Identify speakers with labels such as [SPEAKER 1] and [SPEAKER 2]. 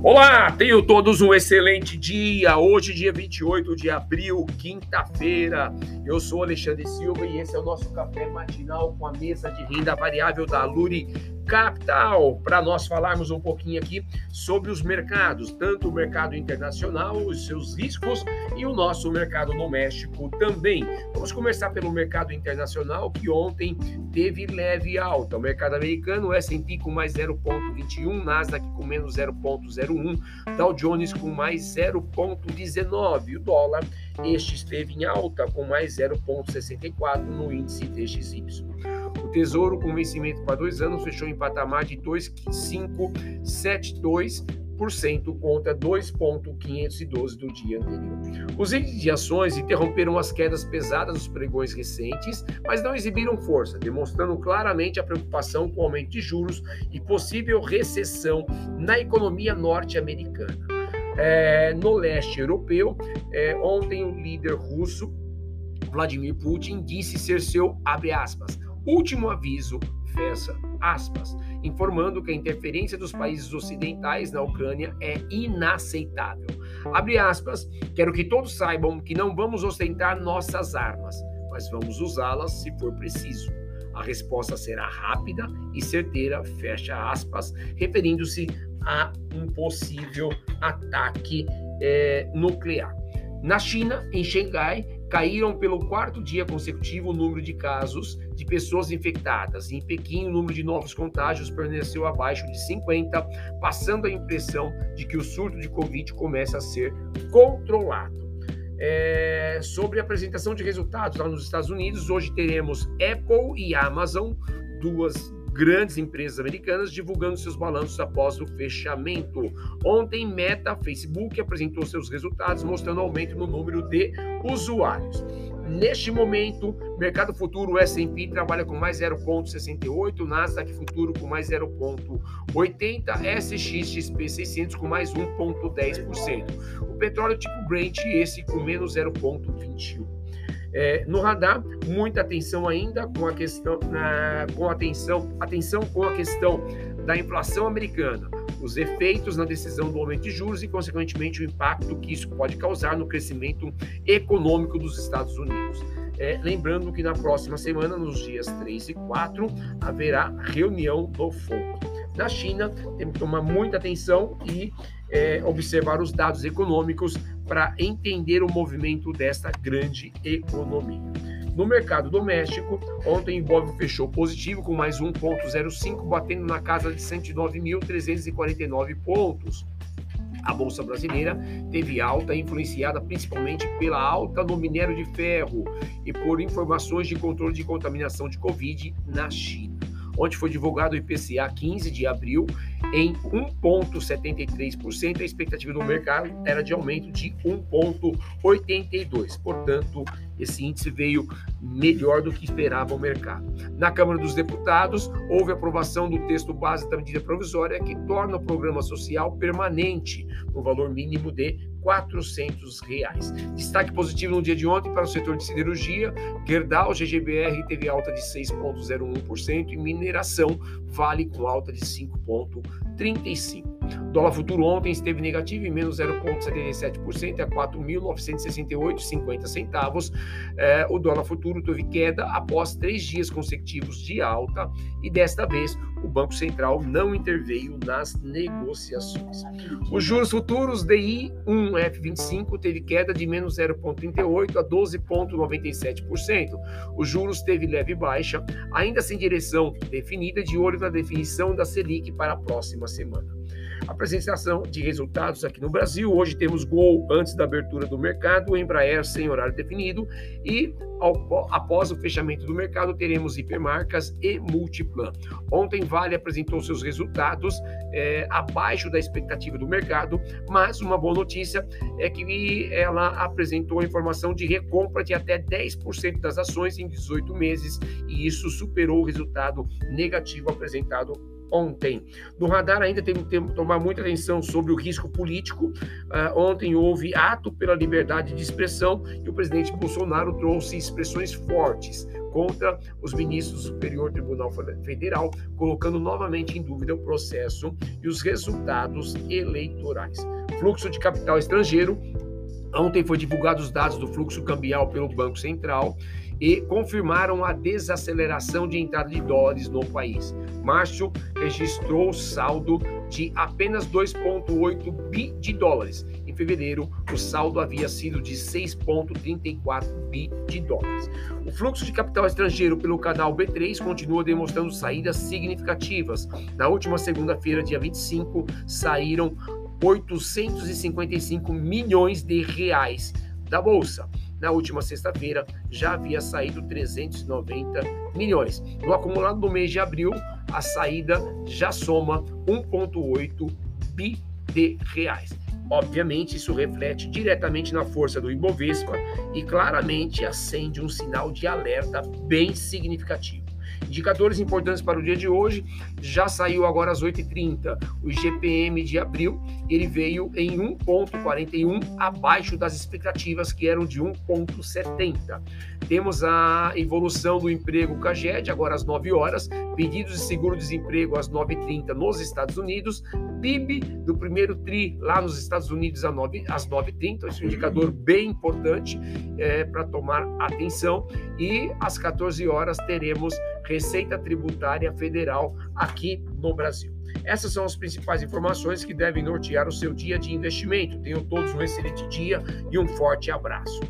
[SPEAKER 1] Olá, tenham todos um excelente dia. Hoje, dia 28 de abril, quinta-feira. Eu sou Alexandre Silva e esse é o nosso café matinal com a mesa de renda variável da Luri Capital, para nós falarmos um pouquinho aqui sobre os mercados, tanto o mercado internacional, os seus riscos e o nosso mercado doméstico também. Vamos começar pelo mercado internacional, que ontem teve leve alta. O mercado americano, S&P com mais 0,21, Nasdaq com menos 0,01, Dow Jones com mais 0,19. O dólar, este esteve em alta com mais 0,64 no índice DXY. O Tesouro, com vencimento para dois anos, fechou em patamar de 2,572% contra 2,512 do dia anterior. Os índices de ações interromperam as quedas pesadas dos pregões recentes, mas não exibiram força, demonstrando claramente a preocupação com o aumento de juros e possível recessão na economia norte-americana. É, no leste europeu, é, ontem o líder russo, Vladimir Putin, disse ser seu, abre aspas, último aviso, fecha aspas, informando que a interferência dos países ocidentais na Ucrânia é inaceitável. Abre aspas, quero que todos saibam que não vamos ostentar nossas armas, mas vamos usá-las se for preciso. A resposta será rápida e certeira, fecha aspas, referindo-se a um possível ataque é, nuclear. Na China, em Xangai, caíram pelo quarto dia consecutivo o número de casos de pessoas infectadas. Em Pequim, o número de novos contágios permaneceu abaixo de 50, passando a impressão de que o surto de Covid começa a ser controlado. É, sobre a apresentação de resultados lá nos Estados Unidos, hoje teremos Apple e Amazon, duas grandes empresas americanas divulgando seus balanços após o fechamento. Ontem, Meta, Facebook, apresentou seus resultados, mostrando aumento no número de usuários. Neste momento, mercado futuro S&P trabalha com mais 0,68, Nasdaq futuro com mais 0,80, SXXP 600 com mais 1,10%. O petróleo tipo Brent, esse com menos 0,21. É, no radar, muita atenção ainda com a questão, na, com atenção, atenção com a questão da inflação americana, os efeitos na decisão do aumento de juros e, consequentemente, o impacto que isso pode causar no crescimento econômico dos Estados Unidos. É, lembrando que na próxima semana, nos dias 3 e 4, haverá reunião do FONC. Na China, temos que tomar muita atenção e é, observar os dados econômicos para entender o movimento desta grande economia. No mercado doméstico, ontem o Ibov fechou positivo com mais 1,05, batendo na casa de 109.349 pontos. A Bolsa Brasileira teve alta, influenciada principalmente pela alta no minério de ferro e por informações de controle de contaminação de Covid na China. Ontem foi divulgado o IPCA 15 de abril em 1,73%. A expectativa do mercado era de aumento de 1,82%. Portanto, esse índice veio melhor do que esperava o mercado. Na Câmara dos Deputados, houve aprovação do texto base da medida provisória que torna o programa social permanente, no valor mínimo de 400 reais. Destaque positivo no dia de ontem para o setor de siderurgia, Gerdau GGBR teve alta de 6,01% e mineração Vale com alta de 5,35%. O dólar futuro ontem esteve negativo em menos 0,77% a 4.968,50 centavos. É, o dólar futuro teve queda após três dias consecutivos de alta e desta vez o Banco Central não interveio nas negociações. Os juros futuros DI 1F25 teve queda de menos 0,38 a 12,97%. Os juros teve leve baixa, ainda sem direção definida, de olho na definição da Selic para a próxima semana. Apresentação de resultados aqui no Brasil. Hoje temos Gol antes da abertura do mercado, Embraer sem horário definido e ao, após o fechamento do mercado teremos hipermarcas e Multiplan. Ontem Vale apresentou seus resultados é, abaixo da expectativa do mercado, mas uma boa notícia é que ela apresentou a informação de recompra de até 10% das ações em 18 meses e isso superou o resultado negativo apresentado ontem. No radar ainda tem que tomar muita atenção sobre o risco político. Uh, ontem houve ato pela liberdade de expressão e o presidente Bolsonaro trouxe expressões fortes contra os ministros do Superior Tribunal Federal, colocando novamente em dúvida o processo e os resultados eleitorais. Fluxo de capital estrangeiro. Ontem foi divulgados os dados do fluxo cambial pelo Banco Central e confirmaram a desaceleração de entrada de dólares no país. Março registrou saldo de apenas 2,8 bi de dólares. Em fevereiro, o saldo havia sido de 6,34 bi de dólares. O fluxo de capital estrangeiro pelo canal B3 continua demonstrando saídas significativas. Na última segunda-feira, dia 25, saíram 855 milhões de reais da bolsa. Na última sexta-feira já havia saído 390 milhões. No acumulado do mês de abril, a saída já soma 1,8 bi de reais. Obviamente, isso reflete diretamente na força do Ibovespa e claramente acende um sinal de alerta bem significativo. Indicadores importantes para o dia de hoje, já saiu agora às 8h30. O IGPM de abril, ele veio em 1,41 abaixo das expectativas que eram de 1,70. Temos a evolução do emprego CAGED, agora às 9 horas, pedidos de seguro-desemprego às 9h30 nos Estados Unidos, PIB do primeiro TRI lá nos Estados Unidos às 9h30, esse é um indicador bem importante é, para tomar atenção, e às 14 horas teremos Receita Tributária Federal aqui no Brasil. Essas são as principais informações que devem nortear o seu dia de investimento. Tenham todos um excelente dia e um forte abraço.